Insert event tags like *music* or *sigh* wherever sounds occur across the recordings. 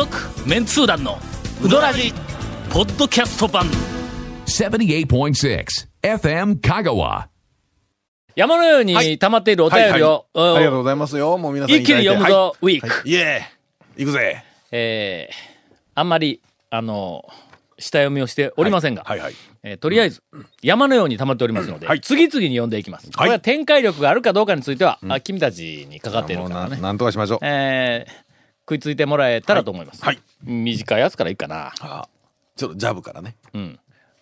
続メンツー団のウドラジポッドキャスト版78.6 FM Kagawa. 山のように溜まっているお便りを、はいはいありがとううんございますよ。もう皆さん一気に読むぞ、ウィーク、はいイエーイ行くぜえーあんまりあの下読みをしておりませんが、はいはい。えーとりあえず、山のように溜まっておりますので、はい次々に読んでいきます。これは展開力があるかどうかについては、あ君たちにかかっているからね。ななんとかしましょう。えー食いついてもらえたらと思います。はいはい短いやつからいいかな。あちょっとジャブからね。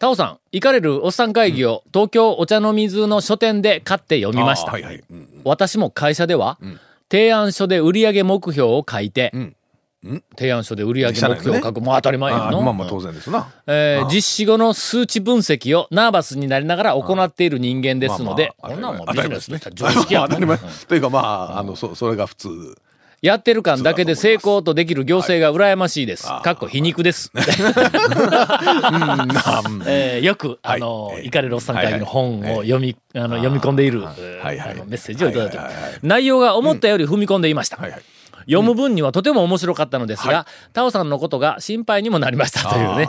タオさん、行かれるおっさん会議を東京お茶の水の書店で買って読みました。あはいはい。うん私も会社では、提案書で売上目標を書いて、提案書で売上目標を書く、もう当たり前やの。あまあまあ当然ですな。えー実施後の数値分析をナーバスになりながら行っている人間ですので、まあこんなんもまあうビジネスとしたら常識や当たり前うん *laughs* というかまあ、あの、そそれが普通。やってる感だけで成功とできる行政が羨ましいです。かっこ皮肉です。えーよく、あの、はいイカレロさん会議の本を読み、あの、読み込んでいる、メッセージをいただいて。内容が思ったより踏み込んでいました。はいはい。読む分にはとても面白かったのですが、タオさんのことが心配にもなりました。というね。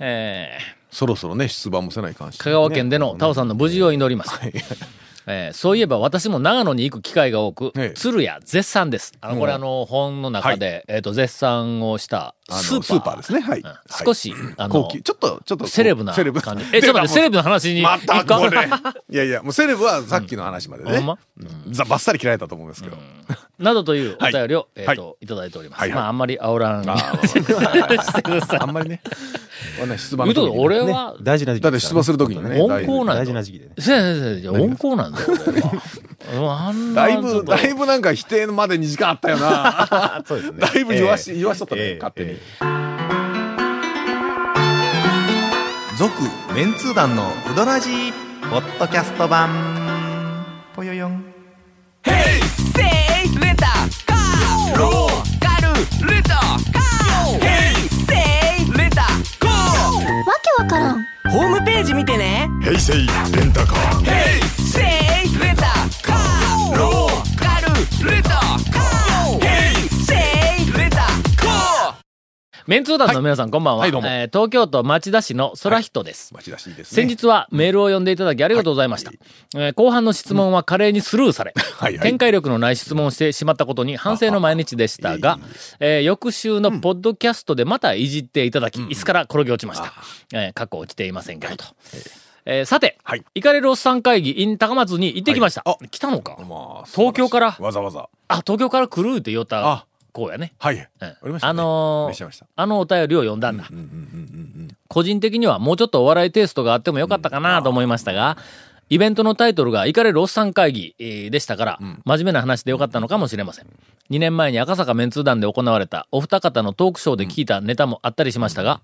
えー。そろそろね、出馬もせないかんし。香川県でのタオさんの無事を祈ります。えーそういえば私も長野に行く機会が多く、ええ。鶴屋絶賛です。あの、これあの、本の中で、えっ、と、絶賛をしたスーパー。ですね。はい。うん少し、あの。ちょっと、ちょっと。セレブなセレブ感じ。え、ちょっと待って、セレブの話にま。たこれ。いやいや、もうセレブはさっきの話までね。ほんま？ざバッサリ切られたと思うんですけど。などというお便りを、はいえっ、と、い、ただいております。まあ、あんまり煽らん。あ *laughs* んまりね。出馬の俺は、大事な時期だって出馬する時にね。温厚なんだ大事な時期でね。温厚なんだよ、俺は。だいぶ、だいぶなんか否定まで2時間あったよな。*laughs* そうですね。だいぶ言わし、言わしとったねええ、勝手にえ。続、メンツー団のウドラジー、ポッドキャスト版。ぽよよん。わけわからんホームページ見てね平成レンタカー。メンツー団の皆さん、こんばんは、はいどうも。えー東京都町田市の空人です。待ち出しいいですね。先日はメールを読んでいただきありがとうございました。えー後半の質問は華麗にスルーされ、*laughs* はいはい。展開力のない質問をしてしまったことに反省の毎日でしたが、えー翌週のポッドキャストでまたいじっていただき、椅子から転げ落ちました。えー過去落ちていませんけど。と。えーさて、はい。行かれるおっさん会議 in 高松に行ってきました。はい。あ来たのか、まあ東京から？わざわざ。あ、東京から来るって言おったあこうやね。はい。うんありましたねあのーあのお便りを読んだんだ。個人的にはもうちょっとお笑いテイストがあってもよかったかなと思いましたが、イベントのタイトルが、イカれるおっさん会議えーでしたから、真面目な話でよかったのかもしれません。2年前に赤坂メンツー団で行われたお二方のトークショーで聞いたネタもあったりしましたが、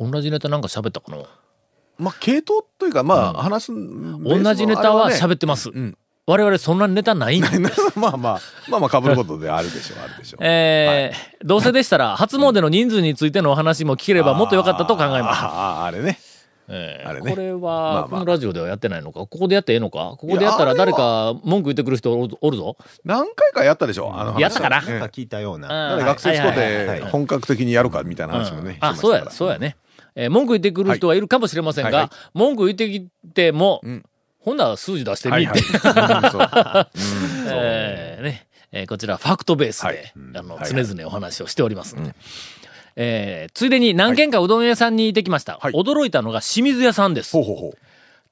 同じネタなんか喋ったかな？まあ、系統というか、まあ、話す。同じネタは喋ってます。ん我々そんなネタないんで。*laughs* まあまあ、まあまあ、被ることであるでしょう、あるでしょう。えーどうせでしたら、初詣の人数についてのお話も聞ければもっとよかったと考えます。ああ、あれね。えーあれねこれは、まあまあこのラジオではやってないのか？ここでやってええのか？ここでやったら誰か文句言ってくる人おるおるぞ。何回かやったでしょ、あの話やったかな？ええなんか聞いたような。学生スコはいはいはいはいで本格的にやるかみたいな話もね。あ、そうや、そうやね。えー文句言ってくる人はいるかもしれませんが、はいはい文句言ってきても、んほんなら数字出してみはいて、*laughs* えーね。えーこちらファクトベースで、はい。あのはい常々お話をしておりますんで。えーついでに何軒かうどん屋さんに行ってきました。はい。驚いたのが清水屋さんです。ほうほうほう。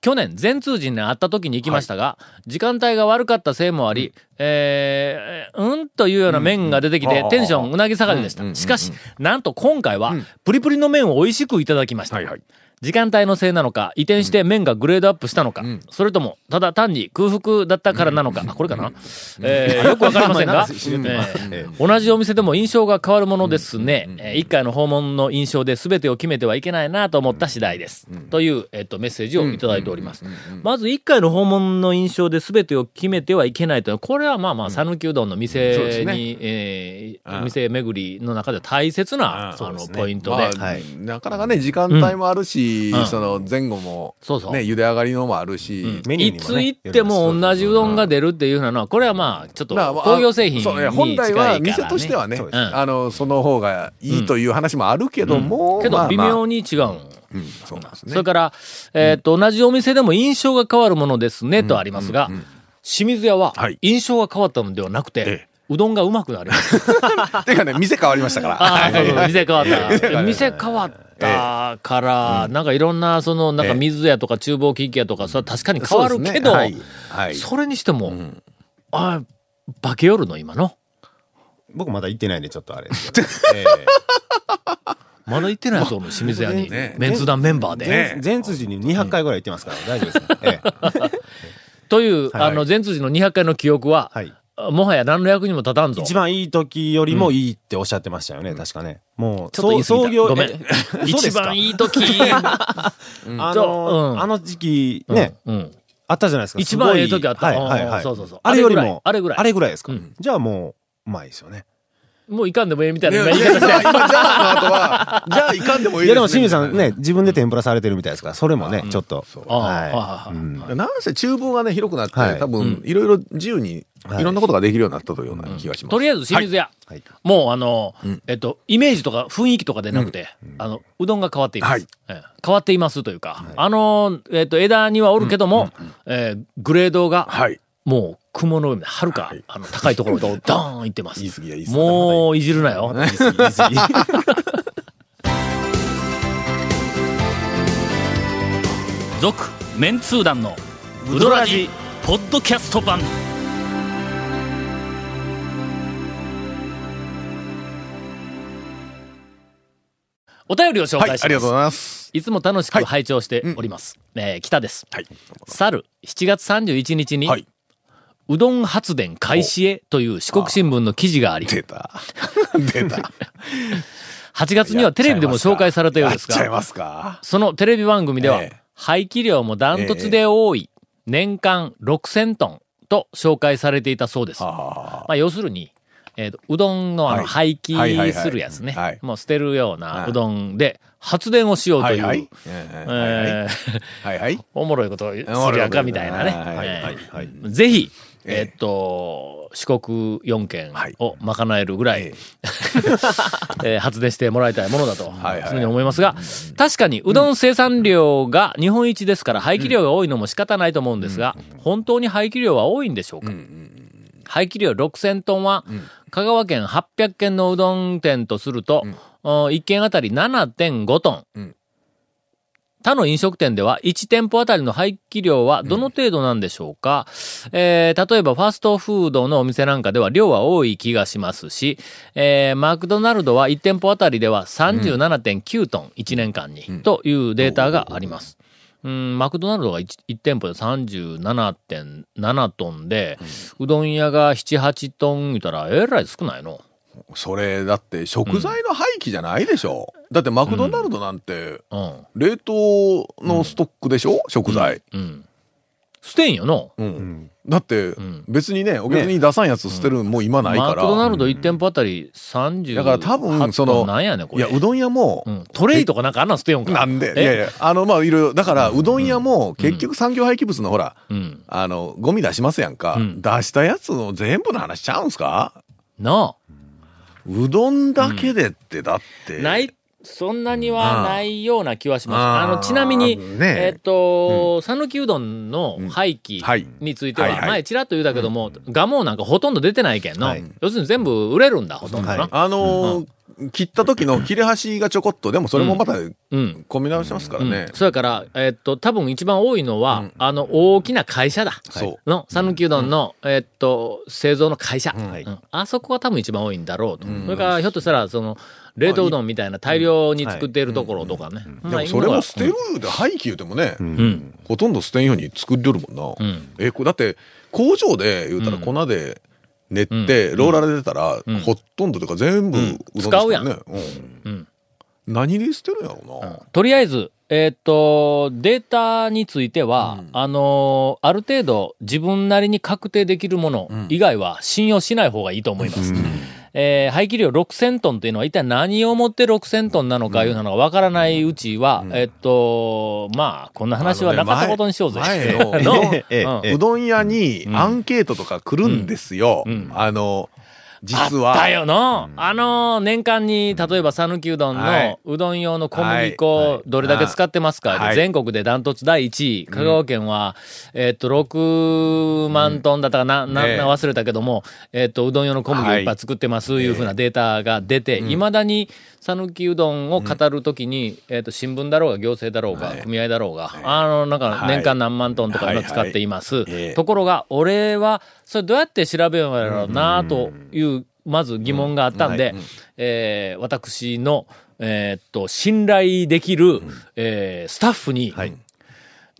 去年、全通人に会った時に行きましたが、時間帯が悪かったせいもあり、えー、うんというような麺が出てきて、うん。テンションうなぎ下がりでした。うん。うん。しかし、なんと今回は、プリプリの麺を美味しくいただきました。はいはい。時間帯のせいなのか、移転して麺がグレードアップしたのか、それとも、ただ単に空腹だったからなのか、あこれかな、えーよくわかりませんが、えー。同じお店でも印象が変わるものですね。えー一回の訪問の印象で全てを決めてはいけないなと思った次第です。という、えっとメッセージをいただいております。まず一回の訪問の印象で全てを決めてはいけないというのはこれはまあまあ、讃岐うどんの店ですね。に、えー店巡りの中で大切な、あの、ポイントで。まあなかなかね、時間帯もあるし、その前後も、そうそう。ね、茹で上がりのもあるし、いつ行っても同じうどんが出るっていうのは、これはまあ、ちょっと工業製品に近いから、そうね本ね。来は店としてはね、あの、その方がいいという話もあるけども、けど、微妙に違うん。うん、そうなんですね。それから、えーっと、同じお店でも印象が変わるものですね、とありますが、清水屋ははい。印象が変わったのではなくて、えうどんがうまくなりました。*laughs* てかね、店変わりましたから。ああ、そうそう、*laughs* 店変わった。え店変わったから、なんかいろんな、その、なんかええ水屋とか厨房機器屋とか、それは確かに変わるけど、そねはい。はいそれにしても、あ化けよるの、今の？僕まだ行ってないんでちょっとあれですけど。*laughs* えまだ行ってないぞ、清水屋に。ねメンツ団メンバーで。え前前辻に200回ぐらい行ってますから大丈夫ですね。*laughs* ええという、はいあの、前辻の200回の記憶は、はい。もはや何の役にも立たんぞ。一番いい時よりもいいっておっしゃってましたよね、確かね。もう、ちょっと言い過ぎた創業、ごめんえ *laughs* 一番いい時。あ *laughs* うんの、あの時期、ね、うん。あったじゃないですか。一番すごええ時あったはいはいはい。うんそうそうそうあれよりも、あれぐらいあれぐらいですかうん。じゃあもう、うまいですよね。もういかんでもええみたいねな言い方して。今、じゃあの後は、じゃあいかんでもいいいやでも清水さんね、自分で天ぷらされてるみたいですから、それもね、ちょっと。ああははいなんせ厨房がね、広くなって、はい。多分、いろいろ自由に、い。ろんなことができるようになったというような気がします。とりあえず清水屋。はい。もうあの、えっと、イメージとか雰囲気とかでなくて、あの、うどんが変わっています。変わっていますというか、あの、えっと、枝にはおるけども、えーグレードが、はい。もう雲の上ではるか、あの高いところで *laughs* ドーンいってます。もういじるなよ。続 *laughs* メンツー団のウドラジポッドキャスト版お便りを紹はい、介します、ありがとうございます。いつも楽しく拝聴しております。えー北です。はい。去る7月31日に、はいうどん発電開始へという四国新聞の記事があり、出た。*laughs* 出た。*laughs* 8月にはテレビでも紹介されたようですが。そのテレビ番組ではええ、排気量もダントツで多い、年間6000トンと紹介されていたそうです。あまあ、要するに、えーとうどんのあのはい廃棄するやつねはい。もう捨てるようなはいうどんで発電をしようあ。という。おもろいことをするやんかみたいなね。ぜひ、えっと、四国4県はい。を賄えるぐらい、ええ。*laughs* ー発電してもらいたいものだと常に思いますが、確かにうどん生産量が日本一ですから排気量が多いのも仕方ないと思うんですが、本当に排気量は多いんでしょうか、排気量6000トンは、香川県800軒のうどん店とすると、1軒あたり7.5トン。うん他の飲食店では1店舗あたりの排気量はどの程度なんでしょうか、えー例えばファストフードのお店なんかでは量は多い気がしますし、えーマクドナルドは1店舗あたりでは37.9トン1年間に、というデータがあります。うん、マクドナルドが 1, 1店舗で37.7トンで、うどん屋が7、8トン言ったらえらい少ないの。それ、だって食材の廃棄じゃないでしょ。だってマクドナルドなんて、うん。冷凍のストックでしょ？食材。うん。捨てんよの？うん。だってん、別にね、お客に出さんやつ捨てるもう今ないマから。クドナルド1店舗あたり30。だから多分、その、なんやねん、これ。いや、うどん屋もう、んトレイとかなんかあんなん捨てよんか。なんで、え？いやいや、あの、まあ、いろいろ、だから、うどん屋も、結局産業廃棄物のほら、うん。あの、ゴミ出しますやんか。うん出したやつの全部の話しちゃうんすか？なうどんだけでって、だって。あ。ない、そんなにはないような気はします。あの、ちなみに、ねえっと、讃岐うどんの廃棄はいについては、はいはい前ちらっと言うたけども、ガモなんかほとんど出てないけんのはい。要するに全部売れるんだ、ほとんどは。ないあのー切った時の切れ端がちょこっと、でもそれもまた、うん。込み直しますからうんね。それから、えっと、多分一番多いのは、あの、大きな会社だ。そうの、讃岐うどんの、えっと、製造の会社、あそこは多分一番多いんだろうと。それから、ひょっとしたら、その、冷凍うどんみたいな大量に作っているところとかね。でもそれも捨てるで廃棄言うてもね、うん。ほとんど捨てんように作りよるもんな。うん。え、だって、工場で言うたら粉で練って、ローラーで出たら、んほとんどというか全部、うどんです使うやんね。うんうん。何に捨てるんやろうな。とりあえず、えーっと、データについては、あのーある程度自分なりに確定できるもの以外は信用しない方がいいと思います。えー排気量6000トンというのは一体何をもって6000トンなのかいうのがわからないうちは、えっと、まあ、こんな話はなかったことにしようぜ。前の *laughs* のええうどん屋にアンケートとか来るんですよ。あの、実あは。ったよな。あの、年間に、例えば、讃岐うどんはい。のうどん用の小麦はい。粉、どれだけ使ってますか、はい。全国でダントツ第1位。香川県は、えっと、6万トンだったかな、な、忘れたけども、えっと、うどん用の小麦をい。っぱい作ってます、いうふうなデータが出て、いまだに、讃岐うどんを語るときに、えっと、新聞だろうが、行政だろうが、組合だろうが、あの、なんか、はい。年間何万トンとかはい。今使っています。ええ。ところが、俺は、それどうやって調べようやろうな、という、まず疑問があったんで、えー私の、えーっと、信頼できる、えースタッフに、はい。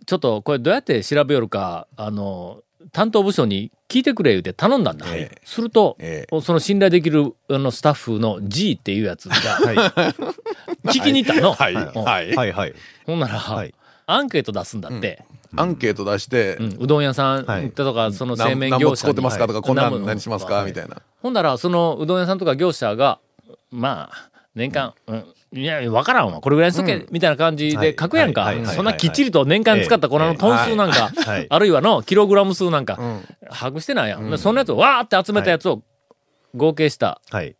ちょっとこれどうやって調べよるか、あの、担当部署に聞いてくれ言うて頼んだんだ。ええすると、えその信頼できるあのスタッフの G っていうやつが、*laughs* 聞きに行ったの。はい。はい。はい。ほんなら、はいアンケート出すんだって。アンケート出してう、ん。うどん屋さんはいとか、その製何麺業者に。何も使ってますかとか、こんなはい。ん何しますかみたい。な。ほんなら、そのうどん屋さんとか業者が、まあ、年間、うん、い。や、わからんわ。これぐらい。にしとけ、みたい。な感じで書くやんか。そんなきっちりと年間使った粉のトン数なんかあるい。はのキログラム数なんか、把握してない。やん。でそんなやつをわーって集めたやつを合計した、はい。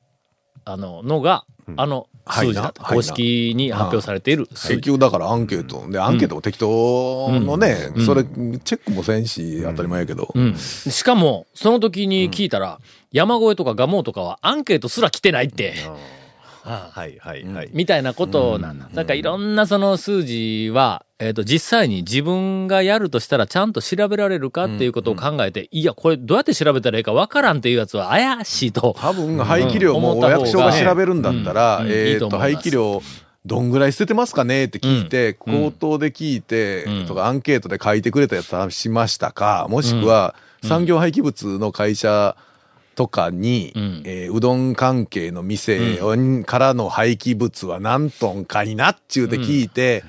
あの、のが、あの数字だ公式に発表されている数結字。局だからアンケート。で、アンケートも適当のね、それ、チェックもせんし、当たり前やけど。うん。しかも、その時に聞いたら、山越えとか蒲生とかはアンケートすら来てないって。はいはいはい。みたいなことなんだ。だからいろんなその数字は、えっ、と、実際に自分がやるとしたらちゃんと調べられるかっていうことを考えて、いや、これどうやって調べたらいいかわからんっていうやつは怪しいと。多分、排気量もお役所が調べるんだったら、うん。うん。いえっと、いと思います。排気量、どんぐらい捨ててますかねって聞いて、うん。口頭で聞いて、うん。とかアンケートで書いてくれたやつしましたか、もしくは、産業廃棄物の会社とかに、うん。えーうどん関係の店をからの廃棄物は何トンかいなっちゅうて聞いて、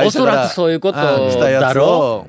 会社からおそらくそういうことたやつだろを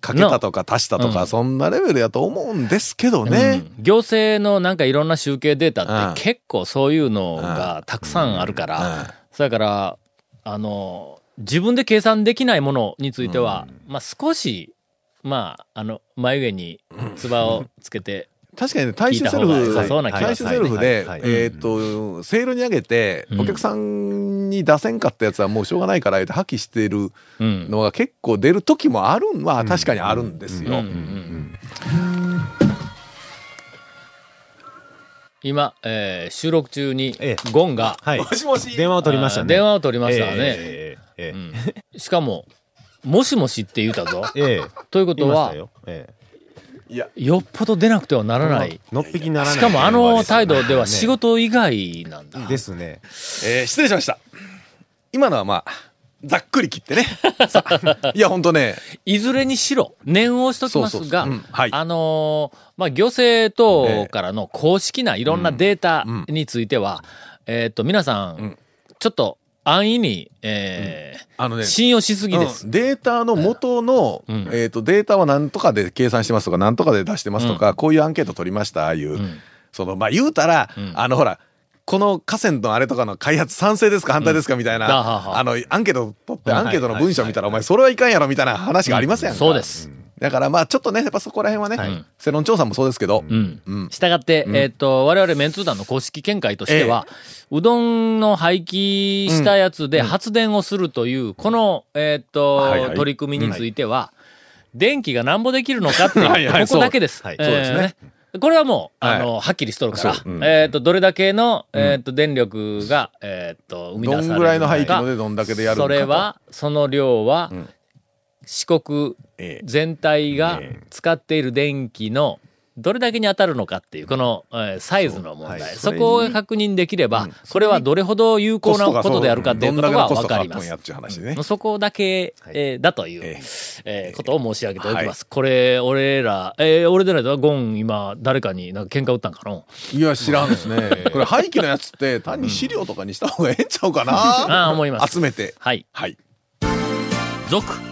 かけたとか足したとか、うん。そんなレベルやと思うんですけどね。うん。行政のなんかいろんな集計データうん。って結構そういうのがたくさんあるかうん。ら、それから、あの、自分で計算できないものについては、まあ少し、まあ、あの、眉毛に唾をつけて、確かにね、大衆セルフ、大衆セルフでえっと、セールに上げてう、んお客さんに出せんかったやつはもうしょうがないから、破棄してるうん。のが結構出る時もあるんは確かにあるんですよ。うんうんうん今、えー収録中にええゴンがはい。もしもし電話を取りましたね。電話を取りましたね。えええええしかも、もしもしって言うたぞ。*laughs* えええということは言いました、よ。えいや、よっぽど出なくてはならない。えのっぴきならない。しかもあの態度では仕事以外なんだ。ですね。えー失礼しました。今のはまあ、ざっくり切ってね。*laughs* いや、ほんとね、いずれにしろ、念を押しときますがあのーまあ、行政等からの公式ないろんなデータについては、えっと、皆さうんん、ちょっと安易に、えーあのね、信用しすぎです。うん。データの元の、うん。えっ、と、データは何とかで計算してますとか、何とかで出してますとか、こういうアンケート取りました、ああいう。ん。その、まあ、言うたら、ん。あの、ほら、この河川のあれとかの開発賛成ですか反対ですかみたいな、あの、アンケート取って、うんアンケートの文章見たら、お前、それはいかんやろみたいな話がありませんか、そうです。だから、まあ、ちょっとね、やっぱそこら辺はね、はい。世論調査もそうですけど、うん。うん。したがって、えっ、と、我々メンツー団の公式見解としては、うどんの廃棄したやつで発電をするという、この、えっ、と、はいはい。取り組みについては、電気がなんぼできるのかっていう、はいはい。ここだけです。そう。はい。えーそうですね。これはもう、はい。あの、はっきりしとるから、そう。うん。えっ、と、どれだけの、えっ、と、電力が、えっ、と、生み出されるのかどんぐらいの廃棄のでどんだけでやるのかと。それは、その量は、ん四国ええ全体がええ使っている電気のどれだけに当たるのかっていう、この、えーサイズの問題。はいそこを確認できれば、これはどれほど有効なことであるかっていうことがわかりますう話でね。そこだけ、えーだという、ええーことを申し上げておきます。これ、俺ら、えー俺でないとゴン今、誰かになんか喧嘩売ったんかないや、知らんですね。*laughs* これ廃棄のやつって単に資料とかにした方がええんちゃうかな、ああ、思います。集めて。はい。はい。続